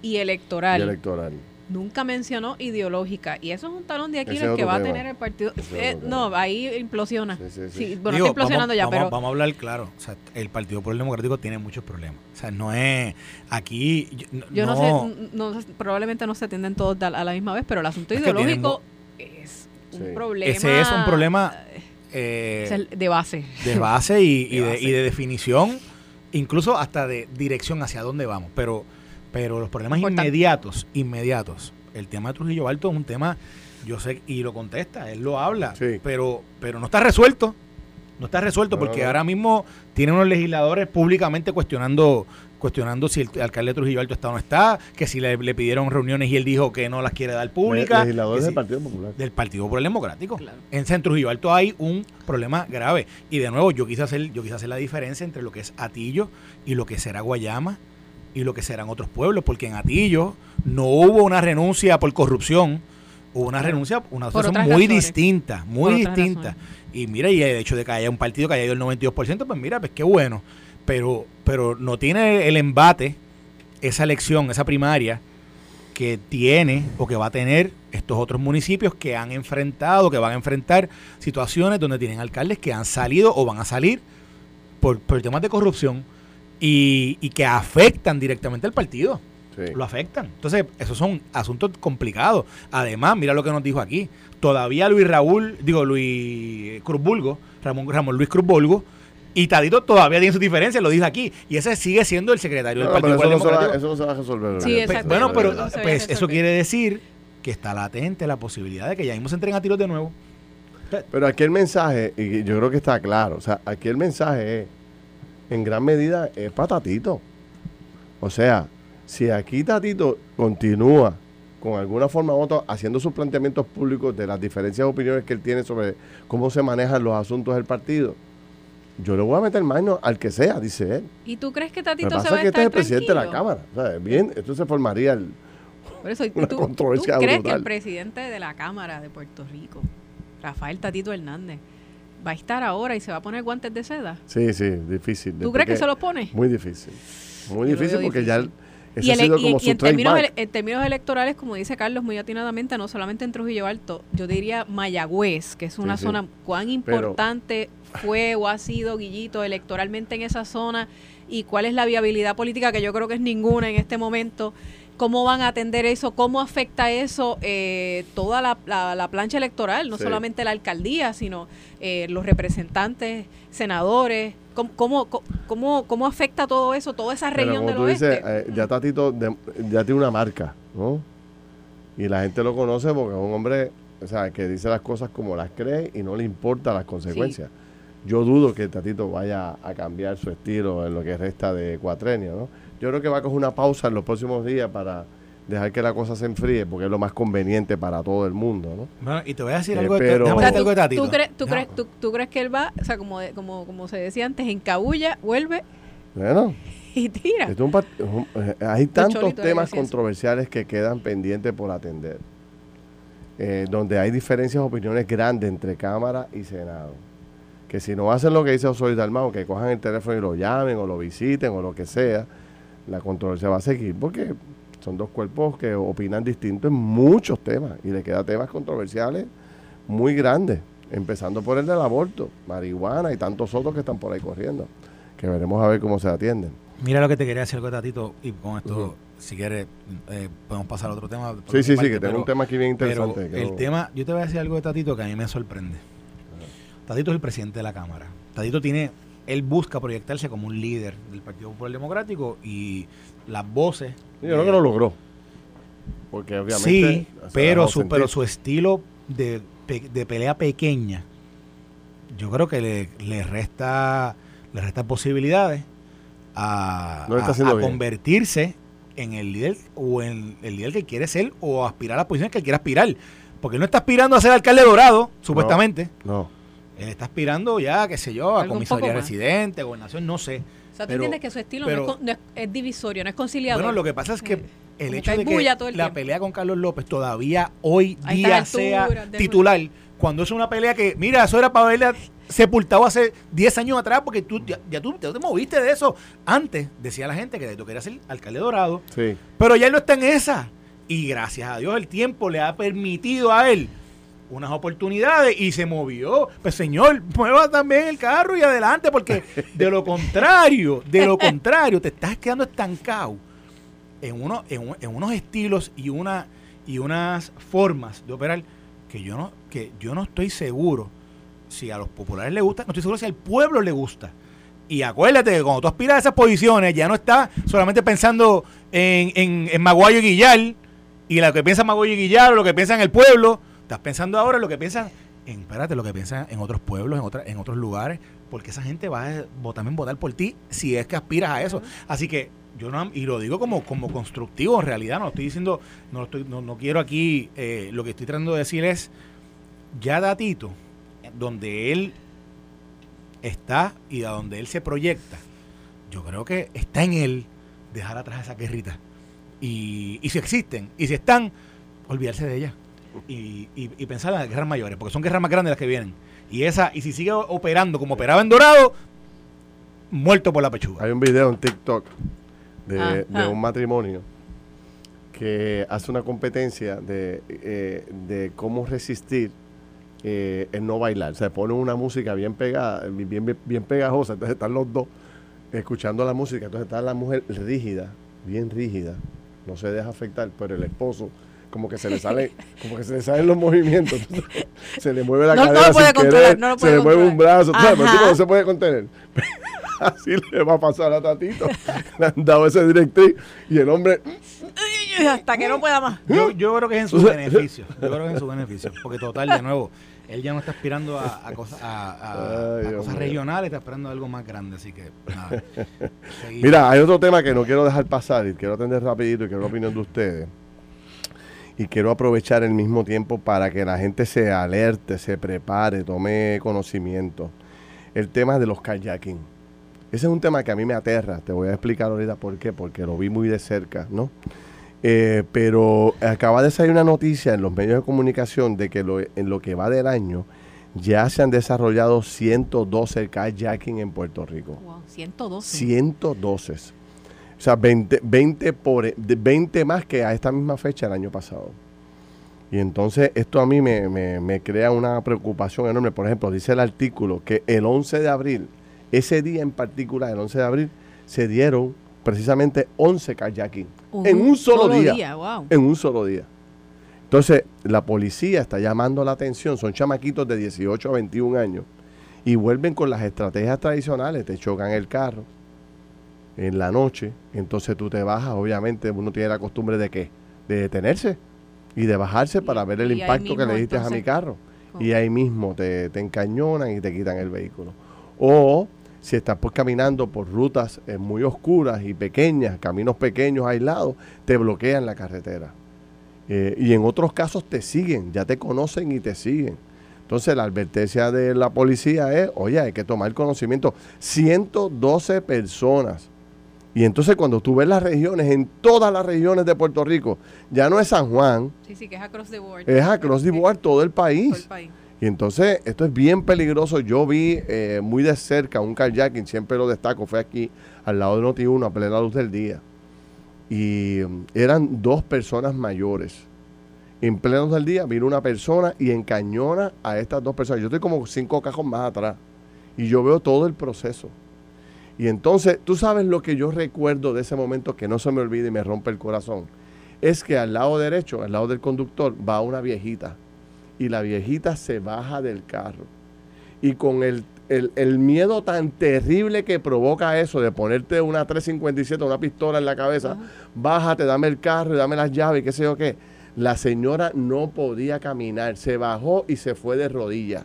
y electoral. Y electoral. Nunca mencionó ideológica. Y eso es un talón de Aquiles es que va a tener el partido. Eh, no, ahí implosiona. Sí, sí, sí. Sí, bueno, Digo, está implosionando vamos, ya, vamos- pero. vamos a hablar claro. O sea, el Partido Popular Democrático tiene muchos problemas. O sea, no es. Aquí. Yo, Yo no, sé, no probablemente no se atienden todos a la misma vez, pero el asunto Es ideológico es un Sí. problema. Ese es un problema eh, es el de base. de base y, y De de, base. y de definición, incluso hasta de dirección hacia dónde vamos. Pero, pero los problemas Importante. inmediatos, inmediatos. El tema de Trujillo Alto es un tema, yo sé, y lo contesta, él lo habla, Sí. pero, pero no está resuelto. No está resuelto porque ahora mismo tiene unos legisladores públicamente cuestionando cuestionando si el alcalde de Trujillo Alto está o no está, que si le, le pidieron reuniones y él dijo que no las quiere dar públicas. Legisladores que del si- Partido Popular. del Partido Popular Democrático. Claro. En Centro Trujillo Alto hay un problema grave. Y de nuevo, yo quise hacer, yo quise hacer la diferencia entre lo que es Atillo y lo que será Guayama y lo que serán otros pueblos, porque en Atillo no hubo una renuncia por corrupción, hubo una renuncia, una situación muy razones. distinta, muy distinta. razones. Y mira, y el hecho de que haya un partido que haya ido el 92%, pues mira, pues qué bueno. Pero, pero no tiene el embate, esa elección, esa primaria, que tiene o que va a tener estos otros municipios que han enfrentado, que van a enfrentar situaciones donde tienen alcaldes que han salido o van a salir por, por temas de corrupción y, y que afectan directamente al partido. Sí. Lo afectan. Entonces, esos son asuntos complicados. Además, mira lo que nos dijo aquí. Todavía Luis Raúl, digo Luis Cruzbulgo, Ramón, Ramón Luis Cruzbulgo, y Tadito todavía tiene sus diferencias, lo dijo aquí. Y ese sigue siendo el secretario No, del pero Partido eso, no va, eso no se va a resolver. Sí, ¿verdad? exacto. Bueno, pero No pues, eso quiere decir que está latente la posibilidad de que ya mismo se entren a tiros de nuevo. Pero aquí el mensaje, y yo creo que está claro, o sea, aquí el mensaje es, en gran medida, es para Tatito. O sea, si aquí Tatito continúa con alguna forma u otra haciendo sus planteamientos públicos de las diferencias de opiniones que él tiene sobre cómo se manejan los asuntos del partido, yo le voy a meter mano al que sea, dice él. ¿Y tú crees que Tatito se va a que este es estar el presidente de la? Cámara. O sea, bien, esto se formaría el... Por eso, ¿y <laughs> Una ¿tú, controversia tú crees que el presidente de la Cámara de Puerto Rico, Rafael Tatito Hernández, va a estar ahora y se va a poner guantes de seda? Sí, sí, difícil. ¿Tú crees que se los pone? Muy difícil. Muy Yo difícil porque ya difícil. ese Y, ha el- sido y- como y su en, términos, trademark. ele- en términos electorales, como dice Carlos muy atinadamente, no solamente en Trujillo Alto, yo diría Mayagüez, que es una Sí, sí. zona cuán Pero- importante fue o ha sido Guillito electoralmente en esa zona y cuál es la viabilidad política, que yo creo que es ninguna en este momento. ¿Cómo van a atender eso? ¿Cómo afecta eso eh, toda la, la- la plancha electoral? No Sí. solamente la alcaldía, sino eh, los representantes, senadores. ¿Cómo, cómo, cómo, cómo afecta todo eso, toda esa Pero región como del tú oeste? dices, eh, ya Tatito de- ya tiene una marca, ¿no? Y la gente lo conoce porque es un hombre, o sea, que dice las cosas como las cree y no le importa las consecuencias. Yo dudo que Tatito vaya a cambiar su estilo en lo que resta de cuatrenio, ¿no? Yo creo que va a coger una pausa en los próximos días para dejar que la cosa se enfríe porque es lo más conveniente para todo el mundo, ¿no? Bueno, y te voy a decir Eh, algo, de, pero- decirte algo de Tatito. ¿tú, crees, tú, Déjame- crees, tú, tú crees que él va, o sea, como, de- como, como se decía antes, encabulla, vuelve Bueno, <laughs> y tira? Es un eh, hay tantos de temas controversiales que quedan pendientes por atender, eh, donde hay diferencias de opiniones grandes entre Cámara y Senado. Que si no hacen lo que dice Osorio Dalmao, que cojan el teléfono y lo llamen o lo visiten o lo que sea, la controversia va a seguir porque son dos cuerpos que opinan distinto en muchos temas y le quedan temas controversiales muy grandes, empezando por el del aborto, marihuana y tantos otros que están por ahí corriendo, que veremos a ver cómo se atienden. Mira lo que te quería decir Tatito y con esto si quieres, eh, podemos pasar a otro tema. Sí, sí, sí, que tengo un tema aquí bien interesante. el tema, yo te voy a decir algo de Tatito que a mí me sorprende. Tatito es el presidente de la Cámara. Tatito tiene, él busca proyectarse como un líder del Partido Popular Democrático y las voces. yo creo que lo logró. Porque obviamente. Sí, pero su, pero su estilo de, de, pelea pequeña, yo creo que le, le resta le resta posibilidades a, a convertirse en el líder o en el líder que quiere ser o aspirar a las posiciones que quiere aspirar. Porque él no está aspirando a ser alcalde dorado, supuestamente. No. Él está aspirando ya, qué sé yo, a comisaría residente, gobernación, no sé. O sea, tú entiendes que su estilo no, es, divisorio, no es conciliador. Bueno, lo que pasa es que eh, el hecho de que la pelea con Carlos López todavía hoy día sea titular, cuando es una pelea que, mira, eso era para verle sepultado hace 10 años atrás porque tú ya, tú, te moviste de eso. Antes decía la gente que tú querías ser alcalde dorado, sí. pero ya él no está en esa. Y gracias a Dios el tiempo le ha permitido a él unas oportunidades y se movió. Pues señor, mueva también el carro y adelante porque de lo contrario, de lo contrario, te estás quedando estancado en, uno, en, unos estilos y, una, y unas formas de operar que yo no, que yo no estoy seguro si a los populares les gusta, no estoy seguro si al pueblo le gusta. Y acuérdate que cuando tú aspiras a esas posiciones, ya no estás solamente pensando en, en, en Maguayo y Guillar, y lo que piensa Maguayo y Guillar, o lo que piensa en el pueblo, estás pensando ahora lo que piensan, en, espérate, lo que piensan en otros pueblos, en, otra, en otros lugares, porque esa gente va a también votar por ti si es que aspiras a eso. Así que yo no, y lo digo como, como constructivo en realidad, no estoy diciendo, no, estoy, no, no quiero aquí, eh, lo que estoy tratando de decir es, ya datito, donde él está y a donde él se proyecta, yo creo que está en él dejar atrás esa guerrita. Y, y si existen, y si están, olvidarse de ellas. Y, y, pensar en las guerras mayores, porque son guerras más grandes las que vienen. Y esa, y si sigue operando como operaba en Dorado, muerto por la pechuga. Hay un video en TikTok de, ah, de ah. un matrimonio que hace una competencia de, eh, de cómo resistir eh, el no bailar. Se pone una música bien pegada, bien, bien, pegajosa, entonces están los dos escuchando la música, entonces está la mujer rígida, bien rígida, no se deja afectar, pero el esposo como que se le sale, como que se le salen los movimientos, <laughs> se le mueve la cadera se le mueve un brazo, no se puede contener. <laughs> Así le va a pasar a Tatito. <laughs> Le han dado ese directriz y el hombre hasta que no pueda más. Yo, yo creo que es en su beneficio. Yo creo que es en su beneficio. Porque total, de nuevo, él ya no está aspirando a, cosas, a, cosas regionales, está aspirando a algo más grande, así que nada. Mira, hay otro tema que no quiero dejar pasar y quiero atender rapidito y quiero la opinión de ustedes. Y quiero aprovechar el mismo tiempo para que la gente se alerte, se prepare, tome conocimiento. El tema de los kayaking. Ese es un tema que a mí me aterra. Te voy a explicar ahorita por qué. Porque lo vi muy de cerca, ¿no? Eh, pero acaba de salir una noticia en los medios de comunicación de que en lo que va del año ya se han desarrollado 112 kayaking en Puerto Rico. Wow, 112. 112. O sea, 20, 20, por, 20 más que a esta misma fecha el año pasado. Y entonces esto a mí me, me crea una preocupación enorme. Por ejemplo, dice el artículo que el 11 de abril, ese día en particular, el 11 de abril, se dieron precisamente 11 kayaking en un solo, día. En un solo día. Entonces, la policía está llamando la atención, son chamaquitos de 18 a 21 años y vuelven con las estrategias tradicionales, te chocan el carro en la noche, entonces tú te bajas, obviamente uno tiene la costumbre de qué? De detenerse y de bajarse para ver el impacto que le diste a mi carro. Y ahí mismo te, te encañonan y te quitan el vehículo. O si estás pues caminando por rutas eh, muy oscuras y pequeñas, caminos pequeños, aislados, te bloquean la carretera. Eh, y en otros casos te siguen, ya te conocen y te siguen. Entonces la advertencia de la policía es, oye, hay que tomar conocimiento. 112 personas. Y entonces cuando tú ves las regiones, en todas las regiones de Puerto Rico, ya no es San Juan. Sí, sí, que es across the board. Es across the board todo el país. Todo el país. Y entonces esto es bien peligroso. Yo vi eh, muy de cerca un kayaking, siempre lo destaco, fue aquí al lado de Noti1 a plena luz del día. Y mm, eran dos personas mayores. En plena luz del día vino una persona y encañona a estas dos personas. Yo estoy como cinco cajos más atrás. Y yo veo todo el proceso. Y entonces, tú sabes lo que yo recuerdo de ese momento que no se me olvida y me rompe el corazón. Es que al lado derecho, al lado del conductor, va una viejita. Y la viejita se baja del carro. Y con el, el- el miedo tan terrible que provoca eso de ponerte una 357, una pistola en la cabeza, bájate, dame el carro y dame las llaves y qué sé yo qué. La señora no podía caminar, se bajó y se fue de rodillas.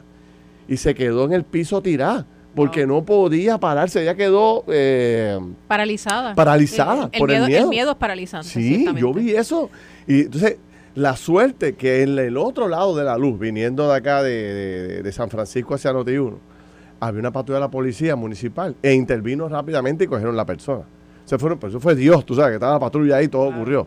Y se quedó en el piso tirada, porque no podía pararse, ella quedó... eh, Paralizada. Paralizada por el miedo. El miedo es paralizante. Sí, yo vi eso. Y entonces, la suerte que en el otro lado de la luz, viniendo de acá de, de- de San Francisco hacia Noti1, había una patrulla de la policía municipal e intervino rápidamente y cogieron la persona. Se fueron, pero eso fue Dios, tú sabes, que estaba la patrulla ahí y todo ocurrió.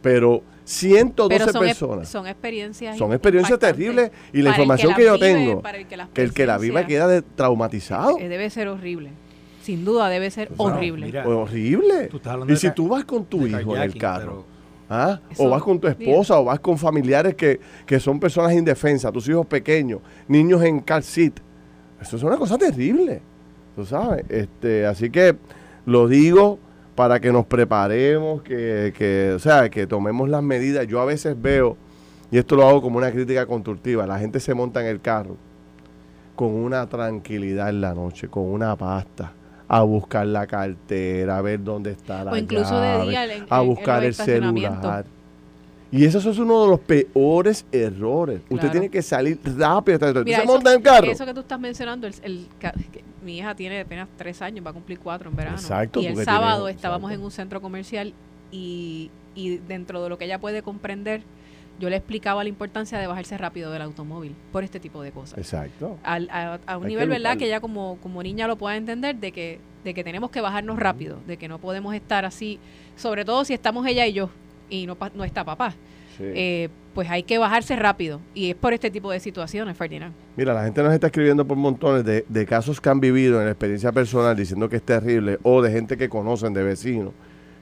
Pero 112 Pero son, personas. son experiencias Son experiencias terribles y la información que yo vive, tengo, para el que, las que el que la viva queda de- traumatizado. eh, debe ser horrible. Sin duda debe ser Bueno, horrible. mira, Horrible. Y si tú vas con tu hijo en el carro, ¿ah? O vas con tu esposa, o vas con familiares que, que son personas indefensas, tus hijos pequeños, niños en car seat, eso es una cosa terrible, tú sabes. Este, así que lo digo para que nos preparemos, que, que, o sea, que tomemos las medidas. Yo a veces veo, y esto lo hago como una crítica constructiva, la gente se monta en el carro con una tranquilidad en la noche, con una pasta, a buscar la cartera, a ver dónde está la O incluso de día a buscar el celular. Y eso es uno de los peores errores. Usted tiene que salir rápido. Mira, se eso- monta en el carro. Eso que tú estás mencionando, el, el ca- que mi hija tiene apenas tres años, va a cumplir cuatro en verano. Exacto, Y el sábado estábamos exacto. en un centro comercial y, y dentro de lo que ella puede comprender, yo le explicaba la importancia de bajarse rápido del automóvil por este tipo de cosas. Exacto. Al- a, a un Hay que nivel, ¿verdad? Que ella como, como niña lo pueda entender de que, de que tenemos que bajarnos rápido, de que no podemos estar así, sobre todo si estamos ella y yo y no, no está papá. Sí. Eh, pues hay que bajarse rápido y es por este tipo de situaciones, Ferdinand. Mira, la gente nos está escribiendo por montones de, de casos que han vivido en la experiencia personal diciendo que es terrible o de gente que conocen, de vecinos,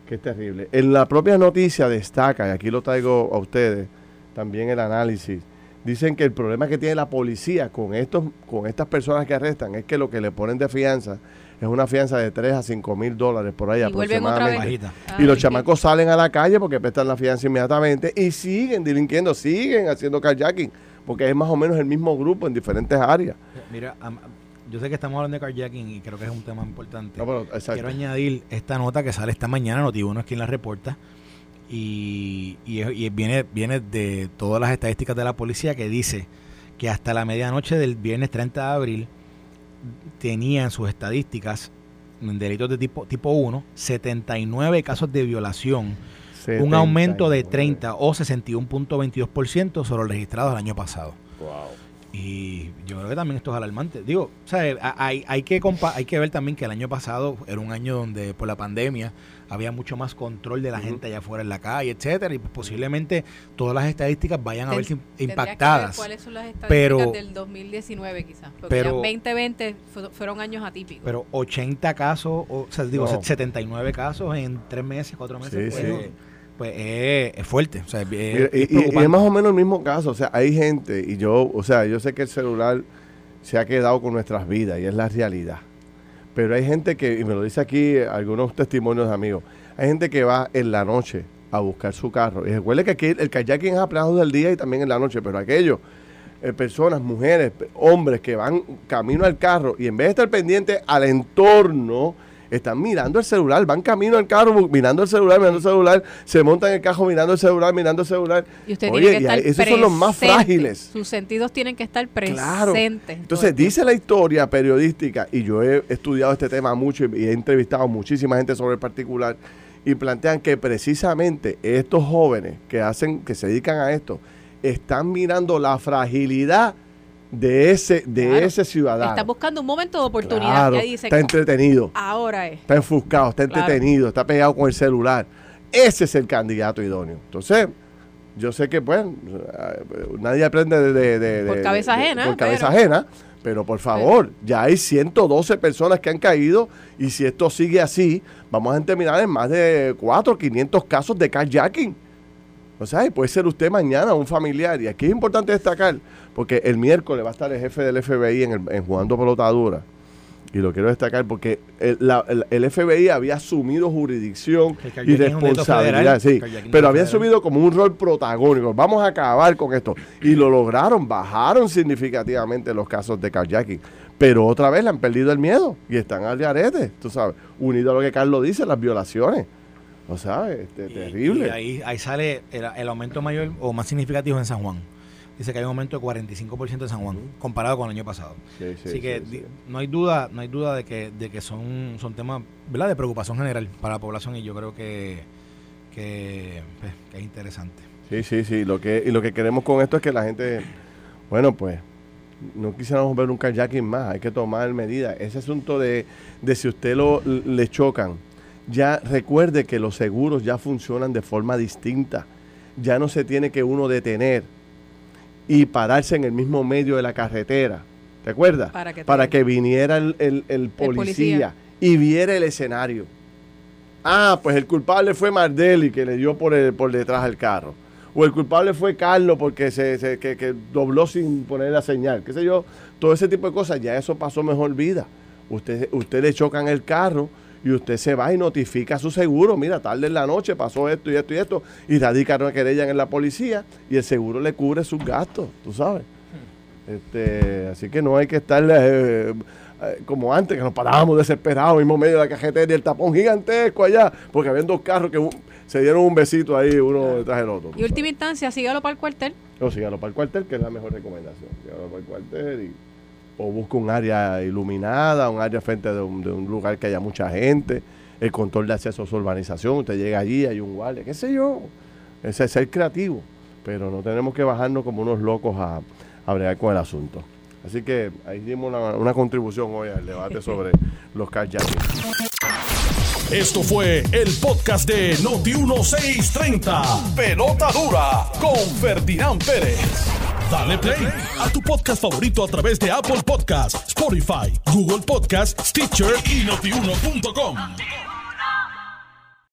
que es terrible. En la propia noticia destaca, y aquí lo traigo a ustedes, también el análisis, dicen que el problema que tiene la policía con, estos, con estas personas que arrestan es que lo que le ponen de fianza es una fianza de 3 a 5 mil dólares por ahí Y vuelven otra vez. aproximadamente. Bajita. Y los chamacos salen a la calle porque prestan la fianza inmediatamente y siguen delinquiendo, siguen haciendo kayaking, porque es más o menos el mismo grupo en diferentes áreas. Mira, yo sé que estamos hablando de carjacking y creo que es un tema importante. No, pero, exacto. Quiero añadir esta nota que sale esta mañana, Noti1 es quien la reporta, y, y y viene, viene de todas las estadísticas de la policía que dice que hasta la medianoche del viernes 30 de abril tenía en sus estadísticas en delitos de tipo, tipo 1 79 casos de violación, un aumento de 30 o 61.22% sobre los registrados el año pasado. Wow. Y yo creo que también esto es alarmante. Digo, o sea, a- hay, hay, que compa- hay que ver también que el año pasado era un año donde por la pandemia había mucho más control de la Ujú. gente allá afuera en la calle, etcétera, y pues posiblemente todas las estadísticas vayan a Ten- verse im- tendría que ver impactadas. ¿Cuáles son las estadísticas Pero- del 2019 quizás? Porque pero- ya 2020 fu- fueron años atípicos. Pero 80 casos, o, sea, digo, No. 79 casos en tres meses, cuatro meses, Sí, pues, sí. pues es, es fuerte. O sea, es- Mira, es y, y- es más o menos el mismo caso. O sea, hay gente, y yo, o sea, yo sé que el celular se ha quedado con nuestras vidas y es la realidad. Pero hay gente que, y me lo dice aquí algunos testimonios de amigos, hay gente que va en la noche a buscar su carro. Y recuerde que aquí el kayaking es a del día y también en la noche, pero aquellos, eh, personas, mujeres, hombres que van camino al carro y en vez de estar pendientes al entorno, están mirando el celular, van camino al carro, mirando el celular, mirando el celular, se montan en el carro mirando el celular, mirando el celular. y usted Oye, tiene que estar esos son los más frágiles. Sus sentidos tienen que estar presentes. Entonces dice la historia periodística, y yo he estudiado este tema mucho y, y he entrevistado a muchísima gente sobre el particular, y plantean que precisamente estos jóvenes que hacen, que se dedican a esto, están mirando la fragilidad de ese, de Claro. ese ciudadano. Está buscando un momento de oportunidad. Claro, ahí dice, está entretenido, ahora es. está enfuscado, está Claro. entretenido, está pegado con el celular. Ese es el candidato idóneo. Entonces, yo sé que, pues, nadie aprende de... de- de- Por cabeza de- ajena, Por cabeza pero- ajena. Pero por favor, ya hay 112 personas que han caído y si esto sigue así, vamos a terminar en más de 4 o 500 casos de carjacking. O sea, y puede ser usted mañana un familiar. Y aquí es importante destacar, porque el miércoles va a estar el jefe del FBI en, el, en Jugando Pelotadura. y lo quiero destacar porque el, la- el- el FBI había asumido jurisdicción y responsabilidad, federal. sí, pero había asumido como un rol protagónico. Vamos a acabar con esto. Y lo lograron, bajaron significativamente los casos de carjacking. Pero otra vez le han perdido el miedo y están al garete, tú sabes, unido a lo que Carlos dice, las violaciones. O sea, este, Y- terrible. Y ahí, ahí sale el, el aumento mayor o más significativo en San Juan. Dice que hay un aumento de 45% en San Juan, comparado con el año pasado. Sí, sí, Así que sí, no hay duda, no hay duda de que, de que son, son temas ¿verdad? de preocupación general para la población y yo creo que, que, pues, que es interesante. Sí, sí, sí. Lo que, y lo que queremos con esto es que la gente, bueno, pues, no quisiéramos ver un kayaking más. Hay que tomar medidas. Ese asunto de, de si usted lo, le chocan, ya recuerde que los seguros ya funcionan de forma distinta. Ya no se tiene que uno detener y pararse en el mismo medio de la carretera. ¿Te acuerdas? Para que Para que viniera el, el- el policía, policía. y viera el escenario. Ah, pues el culpable fue Mardelli que le dio por, el, por detrás del carro. O el culpable fue Carlos porque se, se- que, que dobló sin poner la señal. Qué sé yo, todo ese tipo de cosas, ya eso pasó mejor vida. Usted, usted le chocan el carro y usted se va y notifica a su seguro. Mira, tarde en la noche pasó esto y esto y esto. Y radica una querella en la policía y el seguro le cubre sus gastos, tú sabes. Este, así que no hay que estar eh, eh, como antes, que nos parábamos desesperados, mismo medio de la cajetera y el tapón gigantesco allá, porque habían dos carros que un- se dieron un besito ahí, uno detrás del otro. Y última instancia, sígalo para el cuartel. o sígalo para el cuartel, que es la mejor recomendación. Sígalo para el cuartel y, o busca un área iluminada, un área frente de un, lugar que haya mucha gente, el control de acceso a su urbanización, usted llega allí, hay un guardia, qué sé yo. Ese es ser creativo, pero no tenemos que bajarnos como unos locos a, a bregar con el asunto. Así que ahí dimos una, contribución hoy al debate sobre los carjacking. Esto fue el podcast de Noti1630. Pelota dura con Ferdinand Pérez. Dale play a tu podcast favorito a través de Apple Podcasts, Spotify, Google Podcasts, Stitcher y notiuno.com.